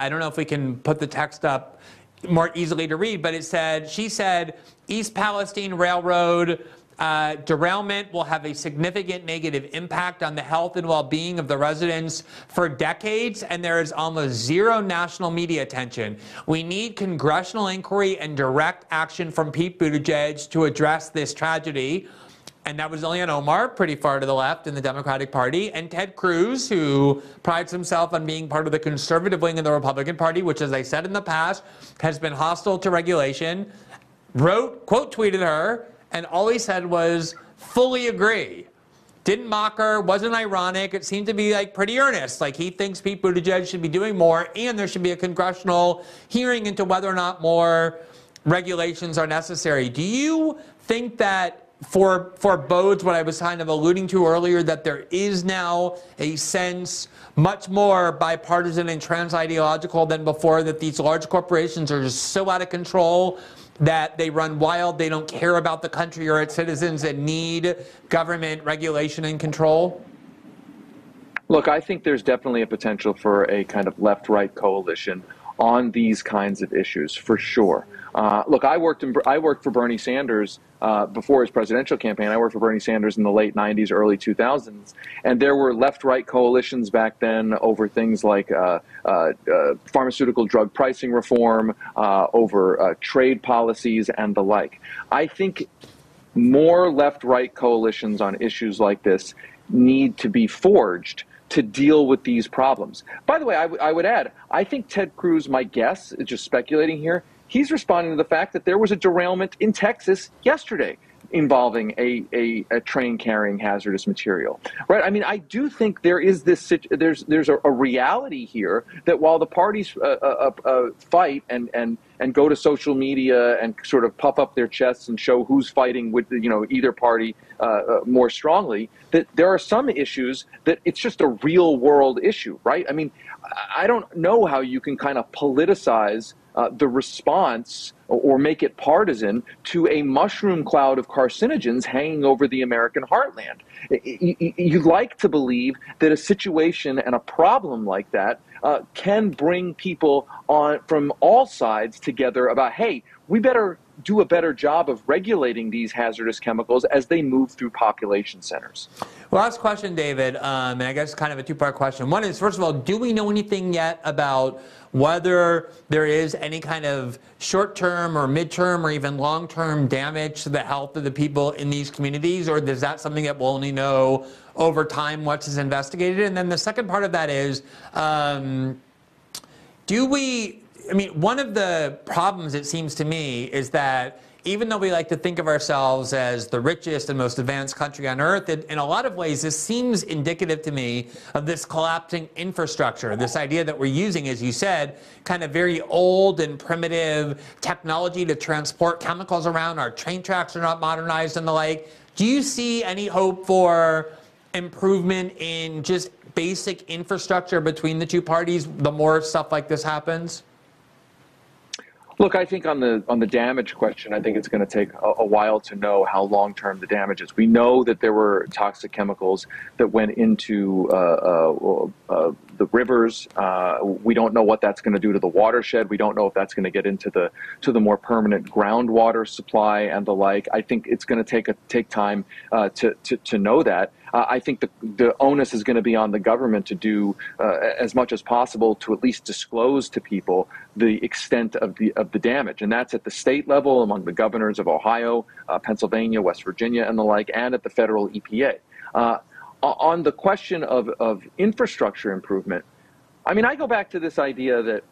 Speaker 1: I don't know if we can put the text up more easily to read, but it said she said East Palestine Railroad uh, derailment will have a significant negative impact on the health and well being of the residents for decades, and there is almost zero national media attention. We need congressional inquiry and direct action from Pete Buttigieg to address this tragedy. And that was Ilhan Omar, pretty far to the left in the Democratic Party, and Ted Cruz, who prides himself on being part of the conservative wing of the Republican Party, which, as I said in the past, has been hostile to regulation, wrote, quote tweeted her, and all he said was, fully agree. Didn't mock her, wasn't ironic. It seemed to be like pretty earnest. Like he thinks Pete Buttigieg should be doing more, and there should be a congressional hearing into whether or not more regulations are necessary. Do you think that for forebodes what I was kind of alluding to earlier that there is now a sense much more bipartisan and trans ideological than before that these large corporations are just so out of control that they run wild, they don't care about the country or its citizens and need government regulation and control?
Speaker 6: Look, I think there's definitely a potential for a kind of left right coalition on these kinds of issues, for sure. Uh, look, I worked in, I worked for Bernie Sanders uh, before his presidential campaign. I worked for Bernie Sanders in the late 90s, early 2000s, and there were left-right coalitions back then over things like uh, uh, uh pharmaceutical drug pricing reform, uh, over trade policies, and the like. I think more left-right coalitions on issues like this need to be forged to deal with these problems. By the way, I, w- I would add, I think Ted Cruz, my guess, just speculating here, He's responding to the fact that there was a derailment in Texas yesterday involving a, a, a, train carrying hazardous material right i mean i do think there is this there's there's a, a reality here that while the parties uh, uh, uh, uh, fight and and and go to social media and sort of puff up their chests and show who's fighting with you know either party uh, uh, more strongly that there are some issues that it's just a real world issue right i mean i don't know how you can kind of politicize uh, the response or make it partisan to a mushroom cloud of carcinogens hanging over the American heartland. You'd like to believe that a situation and a problem like that uh, can bring people on from all sides together about, hey, we better do a better job of regulating these hazardous chemicals as they move through population centers.
Speaker 1: Last question, David, um, and I guess kind of a two-part question. One is, first of all, do we know anything yet about whether there is any kind of short-term or mid-term or even long-term damage to the health of the people in these communities, or is that something that we'll only know over time once it's investigated? And then the second part of that is, um, do we I mean, one of the problems, it seems to me, is that even though we like to think of ourselves as the richest and most advanced country on earth, it, in a lot of ways, this seems indicative to me of this collapsing infrastructure. This idea that we're using, as you said, kind of very old and primitive technology to transport chemicals around. Our train tracks are not modernized and the like. Do you see any hope for improvement in just basic infrastructure between the two parties the more stuff like this happens?
Speaker 6: Look, I think on the on the damage question, I think it's going to take a, a while to know how long term the damage is. We know that there were toxic chemicals that went into uh, uh, uh, the rivers. Uh, we don't know what that's going to do to the watershed. We don't know if that's going to get into the to the more permanent groundwater supply and the like. I think it's going to take a take time uh, to, to to know that. Uh, I think the, the onus is going to be on the government to do uh, as much as possible to at least disclose to people the extent of the of the damage, and that's at the state level among the governors of Ohio, uh, Pennsylvania, West Virginia, and the like, and at the federal EPA. Uh, on the question of, of infrastructure improvement, I mean, I go back to this idea that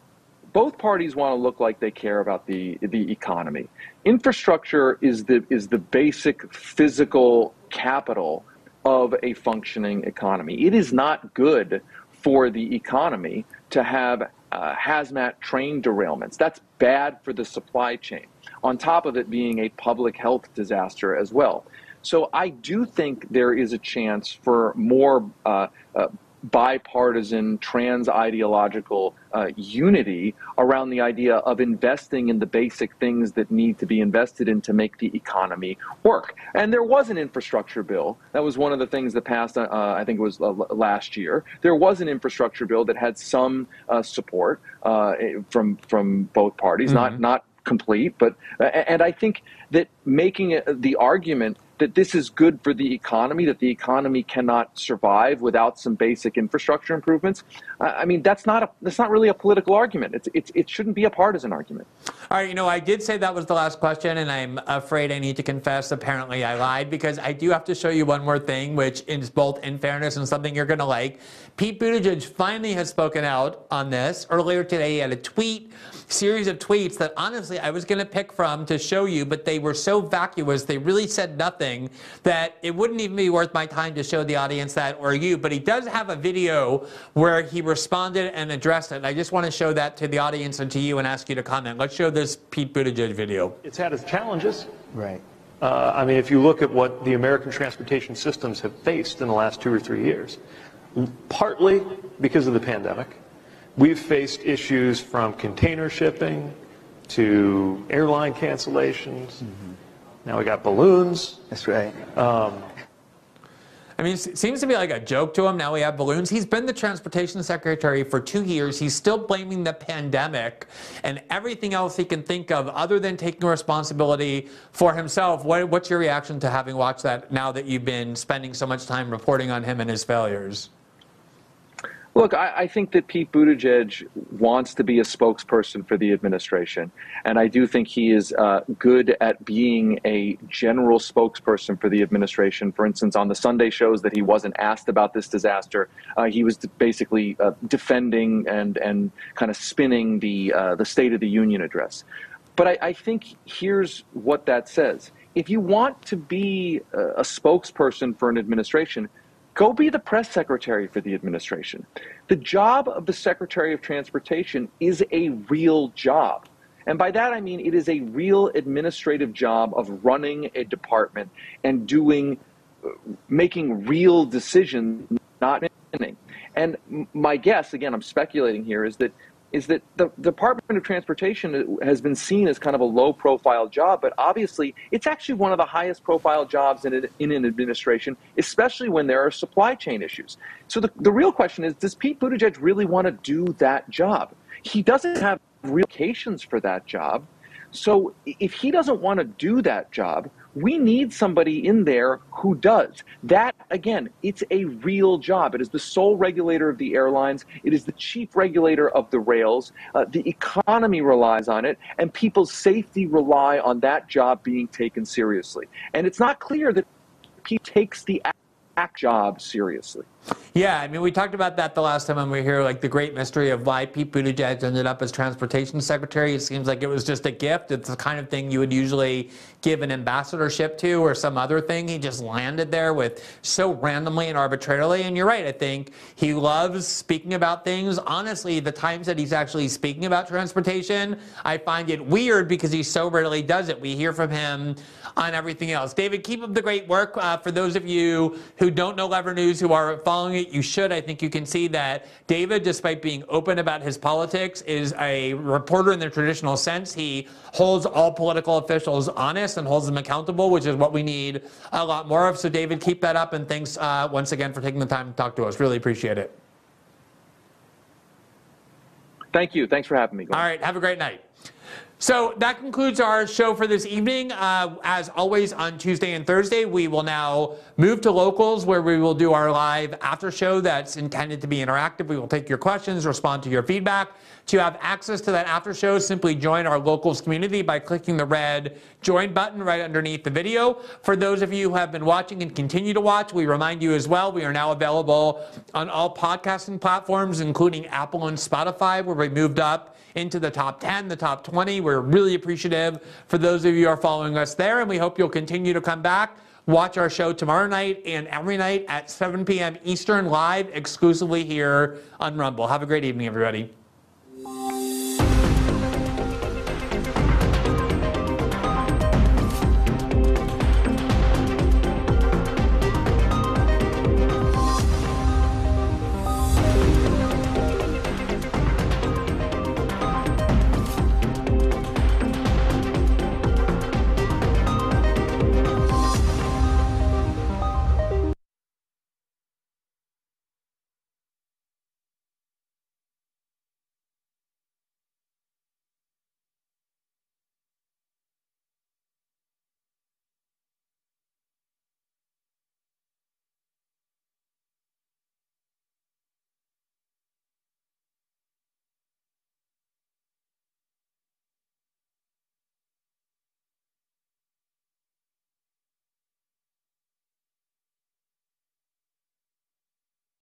Speaker 6: both parties want to look like they care about the the economy. Infrastructure is the is the basic physical capital of a functioning economy. It is not good for the economy to have uh, hazmat train derailments. That's bad for the supply chain. On top of it being a public health disaster as well. So I do think there is a chance for more uh, uh, bipartisan, trans ideological uh, unity around the idea of investing in the basic things that need to be invested in to make the economy work. And there was an infrastructure bill. That was one of the things that passed, uh, I think it was uh, last year. There was an infrastructure bill that had some uh, support uh, from from both parties, mm-hmm. not not complete, but and I think that making the argument that this is good for the economy, that the economy cannot survive without some basic infrastructure improvements. I mean, that's not a that's not really a political argument. It's, it's it shouldn't be a partisan argument.
Speaker 1: All right, you know, I did say that was the last question, and I'm afraid I need to confess. Apparently, I lied because I do have to show you one more thing, which is both in fairness and something you're going to like. Pete Buttigieg finally has spoken out on this. Earlier today, he had a tweet, series of tweets that honestly I was going to pick from to show you, but they were so vacuous, they really said nothing that it wouldn't even be worth my time to show the audience that or you. But he does have a video where he responded and addressed it. I just want to show that to the audience and to you and ask you to comment. Let's show this Pete Buttigieg video.
Speaker 7: It's had its challenges.
Speaker 8: Right.
Speaker 7: Uh, I mean, if you look at what the American transportation systems have faced in the last two or three years, partly because of the pandemic, we've faced issues from container shipping to airline cancellations. Mm-hmm. Now we got balloons.
Speaker 8: That's right.
Speaker 7: Um,
Speaker 1: I mean, it seems to be like a joke to him. Now we have balloons. He's been the transportation secretary for two years. He's still blaming the pandemic and everything else he can think of other than taking responsibility for himself. What, what's your reaction to having watched that now that you've been spending so much time reporting on him and his failures?
Speaker 6: Look, I, I, think that Pete Buttigieg wants to be a spokesperson for the administration. And I do think he is uh, good at being a general spokesperson for the administration. For instance, on the Sunday shows that he wasn't asked about this disaster, uh, he was basically uh, defending and, and kind of spinning the, uh, the State of the Union address. But I, I think here's what that says. If you want to be a, a spokesperson for an administration, Go be the press secretary for the administration. The job of the Secretary of Transportation is a real job. And by that I mean it is a real administrative job of running a department and doing, making real decisions, not And my guess, again, I'm speculating here, is that is that the Department of Transportation uh, has been seen as kind of a low profile job, but obviously it's actually one of the highest profile jobs in, a, in an administration, especially when there are supply chain issues. So the, the real question is does Pete Buttigieg really want to do that job? He doesn't have real for that job. So if he doesn't want to do that job, we need somebody in there who does. That, again, it's a real job. It is the sole regulator of the airlines, it is the chief regulator of the rails. Uh, the economy relies on it, and people's safety rely on that job being taken seriously. And it's not clear that he takes the act job seriously.
Speaker 1: Yeah, I mean, we talked about that the last time when we were here, like the great mystery of why Pete Buttigieg ended up as transportation secretary. It seems like it was just a gift. It's the kind of thing you would usually give an ambassadorship to or some other thing. He just landed there with so randomly and arbitrarily. And you're right, I think he loves speaking about things. Honestly, the times that he's actually speaking about transportation, I find it weird because he so rarely does it. We hear from him on everything else. David, keep up the great work. Uh, for those of you who don't know Lever News, who are following it, you should. I think you can see that David, despite being open about his politics, is a reporter in the traditional sense. He holds all political officials honest and holds them accountable, which is what we need a lot more of. So, David, keep that up. And thanks uh, once again for taking the time to talk to us. Really appreciate it.
Speaker 6: Thank you. Thanks for having me.
Speaker 1: All right. Have a great night. So that concludes our show for this evening. Uh, as always, on Tuesday and Thursday, we will now move to locals where we will do our live after show that's intended to be interactive. We will take your questions, respond to your feedback. To have access to that after show, simply join our locals community by clicking the red join button right underneath the video. For those of you who have been watching and continue to watch, we remind you as well, we are now available on all podcasting platforms, including Apple and Spotify, where we moved up into the top 10, the top 20. We're really appreciative for those of you who are following us there, and we hope you'll continue to come back. Watch our show tomorrow night and every night at 7 p.m. Eastern, live exclusively here on Rumble. Have a great evening, everybody.